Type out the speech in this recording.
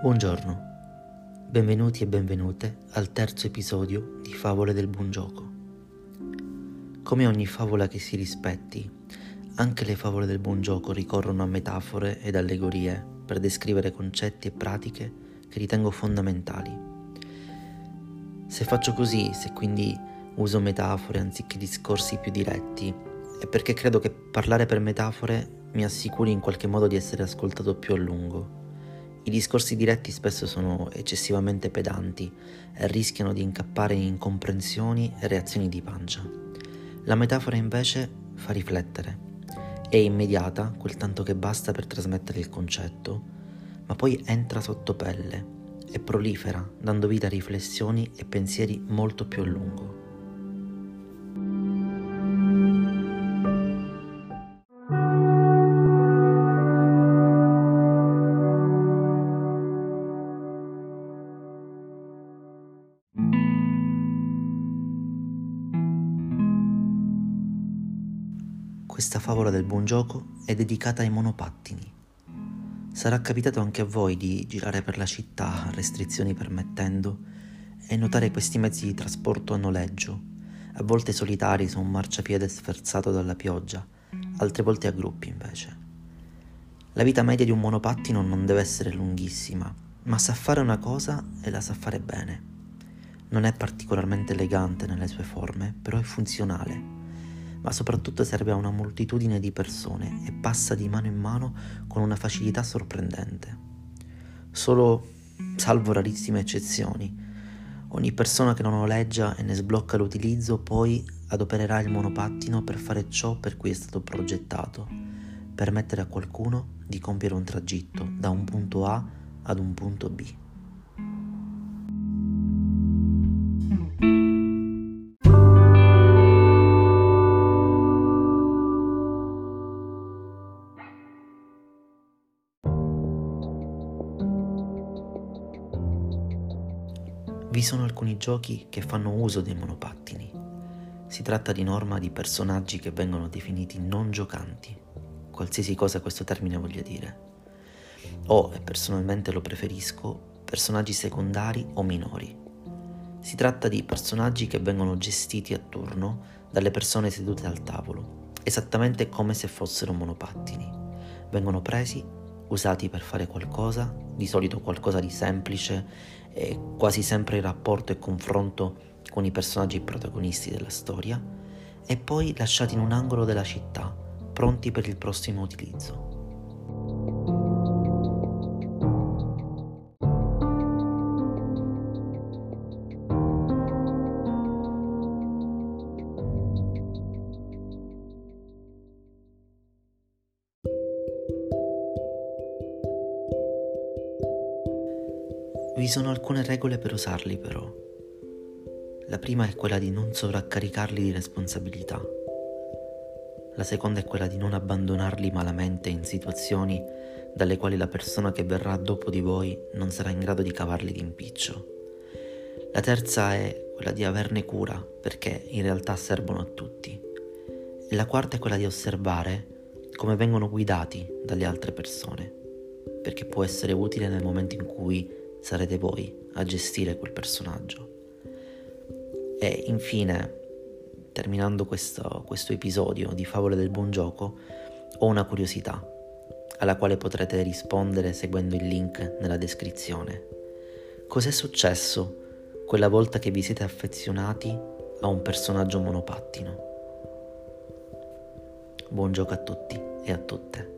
Buongiorno, benvenuti e benvenute al terzo episodio di Favole del Buon Gioco. Come ogni favola che si rispetti, anche le favole del buon gioco ricorrono a metafore ed allegorie per descrivere concetti e pratiche che ritengo fondamentali. Se faccio così, se quindi uso metafore anziché discorsi più diretti, è perché credo che parlare per metafore mi assicuri in qualche modo di essere ascoltato più a lungo. I discorsi diretti spesso sono eccessivamente pedanti e rischiano di incappare in incomprensioni e reazioni di pancia. La metafora invece fa riflettere. È immediata, quel tanto che basta per trasmettere il concetto, ma poi entra sotto pelle e prolifera, dando vita a riflessioni e pensieri molto più a lungo. Questa favola del buon gioco è dedicata ai monopattini. Sarà capitato anche a voi di girare per la città, restrizioni permettendo, e notare questi mezzi di trasporto a noleggio, a volte solitari su un marciapiede sferzato dalla pioggia, altre volte a gruppi invece. La vita media di un monopattino non deve essere lunghissima, ma sa fare una cosa e la sa fare bene. Non è particolarmente elegante nelle sue forme, però è funzionale ma soprattutto serve a una moltitudine di persone e passa di mano in mano con una facilità sorprendente. Solo, salvo rarissime eccezioni, ogni persona che non noleggia e ne sblocca l'utilizzo poi adopererà il monopattino per fare ciò per cui è stato progettato, permettere a qualcuno di compiere un tragitto da un punto A ad un punto B. Vi sono alcuni giochi che fanno uso dei monopattini. Si tratta di norma di personaggi che vengono definiti non giocanti, qualsiasi cosa questo termine voglia dire. O, e personalmente lo preferisco, personaggi secondari o minori. Si tratta di personaggi che vengono gestiti a turno dalle persone sedute al tavolo, esattamente come se fossero monopattini. Vengono presi usati per fare qualcosa, di solito qualcosa di semplice e quasi sempre in rapporto e confronto con i personaggi protagonisti della storia, e poi lasciati in un angolo della città, pronti per il prossimo utilizzo. Vi sono alcune regole per usarli però. La prima è quella di non sovraccaricarli di responsabilità. La seconda è quella di non abbandonarli malamente in situazioni dalle quali la persona che verrà dopo di voi non sarà in grado di cavarli d'impiccio. La terza è quella di averne cura perché in realtà servono a tutti. E la quarta è quella di osservare come vengono guidati dalle altre persone, perché può essere utile nel momento in cui sarete voi a gestire quel personaggio. E infine, terminando questo, questo episodio di Favole del Buon Gioco, ho una curiosità alla quale potrete rispondere seguendo il link nella descrizione. Cos'è successo quella volta che vi siete affezionati a un personaggio monopattino? Buon gioco a tutti e a tutte.